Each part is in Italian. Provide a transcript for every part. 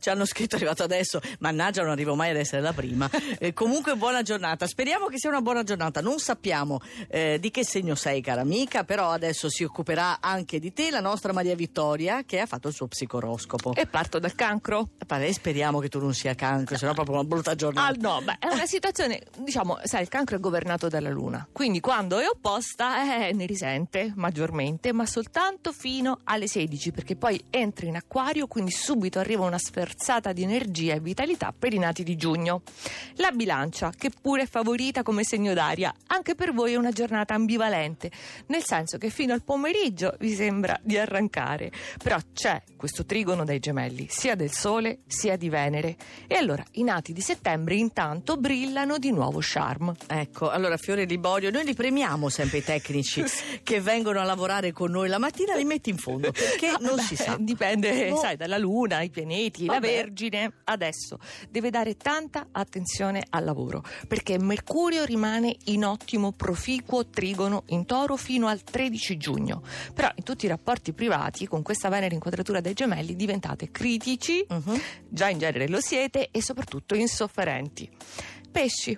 Ci hanno scritto, è arrivato adesso, mannaggia non arrivo mai ad essere la prima. Eh, comunque buona giornata, speriamo che sia una buona giornata. Non sappiamo eh, di che segno sei cara amica, però adesso si occuperà anche di te la nostra Maria Vittoria che ha fatto il suo psicoroscopo. E parto dal cancro. E speriamo che tu non sia cancro, sennò è proprio una brutta giornata. Ah no, beh, è una situazione, diciamo, sai, il cancro è governato dalla luna, quindi quando è opposta eh, ne risente maggiormente, ma soltanto fino alle 16, perché poi entra in acquario, quindi subito arriva una sferzata di energia e vitalità per i nati di giugno. La bilancia, che pure è favorita come segno d'aria, anche per voi è una giornata ambivalente, nel senso che fino al pomeriggio vi sembra di arrancare, però c'è questo trigono dai gemelli, sia del Sole sia di Venere. E allora i nati di settembre intanto brillano di nuovo charme. Ecco, allora Fiore Liborio, noi li premiamo sempre i tecnici che vengono a lavorare con noi la mattina, li metti in fondo, perché Ah, non beh, si sa. Dipende, No. sai, dalla Luna, i pianeti, Vabbè. Vergine. Adesso deve dare tanta attenzione al lavoro, perché Mercurio rimane in ottimo proficuo trigono in toro fino al 13 giugno. Però in tutti i rapporti privati, con questa Venere in quadratura dei gemelli, diventate critici, Mhm. già in genere lo siete, e soprattutto insofferenti. Pesci,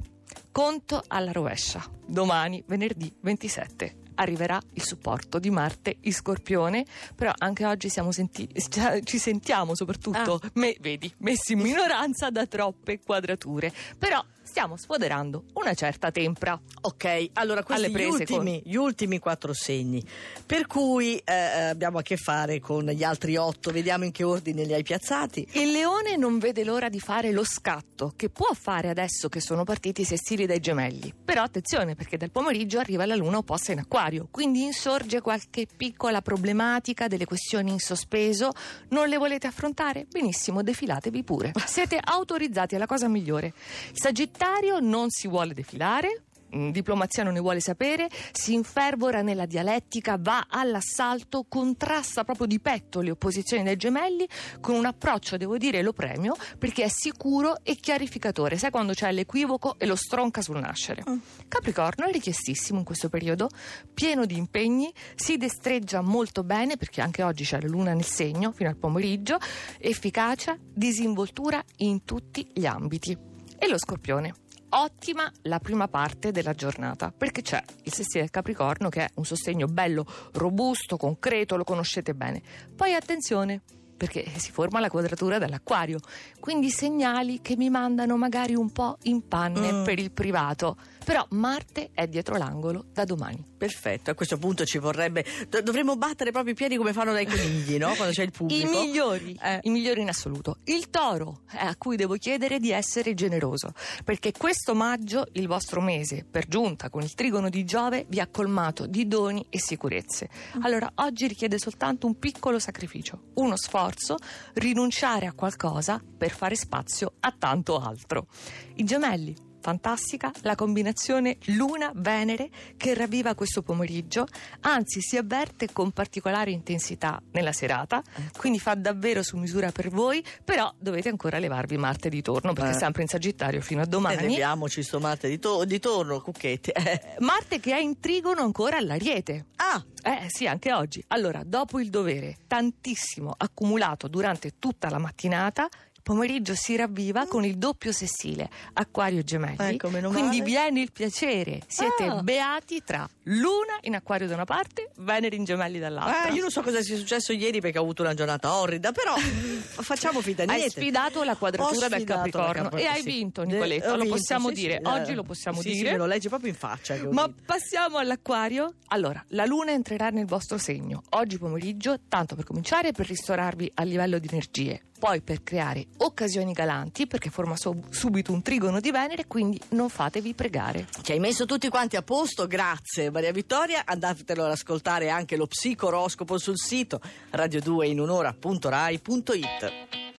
conto alla rovescia. Domani, venerdì 27. Arriverà il supporto di Marte in Scorpione, però anche oggi siamo senti- ci sentiamo soprattutto, me- vedi, messi in minoranza da troppe quadrature. Però stiamo sfoderando una certa tempra. Ok, allora questi gli ultimi, gli ultimi quattro segni, per cui eh, abbiamo a che fare con gli altri otto, vediamo in che ordine li hai piazzati. Il leone non vede l'ora di fare lo scatto che può fare adesso che sono partiti i sestili dai gemelli. Però attenzione perché dal pomeriggio arriva la luna opposta in acquario, quindi insorge qualche piccola problematica delle questioni in sospeso. Non le volete affrontare? Benissimo, defilatevi pure. Siete autorizzati, è la cosa migliore. Sagittario non si vuole defilare. Mm, Diplomazia non ne vuole sapere, si infervora nella dialettica, va all'assalto, contrasta proprio di petto le opposizioni dei gemelli con un approccio, devo dire, lo premio perché è sicuro e chiarificatore. Sai quando c'è l'equivoco e lo stronca sul nascere. Capricorno è richiestissimo in questo periodo, pieno di impegni, si destreggia molto bene perché anche oggi c'è la luna nel segno fino al pomeriggio, efficacia, disinvoltura in tutti gli ambiti. E lo scorpione. Ottima la prima parte della giornata perché c'è il sestile del Capricorno che è un sostegno bello, robusto, concreto, lo conoscete bene. Poi attenzione perché si forma la quadratura dell'acquario, quindi segnali che mi mandano magari un po' in panne Mm. per il privato. Però Marte è dietro l'angolo da domani. Perfetto, a questo punto ci vorrebbe. do- dovremmo battere proprio i piedi come fanno dai conigli, no? Quando c'è il I pubblico. migliori, Eh. i migliori in assoluto. Il toro, è a cui devo chiedere di essere generoso, perché questo maggio, il vostro mese, per giunta con il trigono di Giove, vi ha colmato di doni e sicurezze. Allora, oggi richiede soltanto un piccolo sacrificio, uno sforzo, rinunciare a qualcosa per fare spazio a tanto altro. I gemelli. Fantastica la combinazione Luna-Venere che ravviva questo pomeriggio, anzi si avverte con particolare intensità nella serata, quindi fa davvero su misura per voi, però dovete ancora levarvi Marte di torno perché Eh. è sempre in Sagittario fino a domani. leviamoci sto Marte di, to- di torno, cucchetti. Eh. Marte che è in trigono ancora all'Ariete. Ah, Eh sì, anche oggi. Allora, dopo il dovere tantissimo accumulato durante tutta la mattinata, pomeriggio si ravviva con il doppio sessile, Acquario e Gemelli. Ecco, meno Quindi male. viene il piacere. Siete Ah. beati tra Luna in Acquario da una parte, Venere in Gemelli dall'altra. eh, io non so cosa sia successo ieri perché ho avuto una giornata orrida, però facciamo finta di Hai niente. sfidato la quadratura Ho del sfidato la Capricorno Capri- e hai sì. vinto, Eh, Nicoletta. ho Lo vinto, possiamo sì, dire. sì, Oggi eh, lo possiamo sì, dire. Sì, me lo legge proprio in faccia. che ho Ma vinto. passiamo all'acquario. Allora, la luna entrerà nel vostro segno oggi pomeriggio, tanto per cominciare per ristorarvi a livello di energie, poi per creare occasioni galanti, perché forma so- subito un trigono di Venere, quindi non fatevi pregare. Ci hai messo tutti quanti a posto, grazie Maria Vittoria. Andatelo ad ascoltare anche lo psicoroscopo sul sito radio2inunora.rai.it.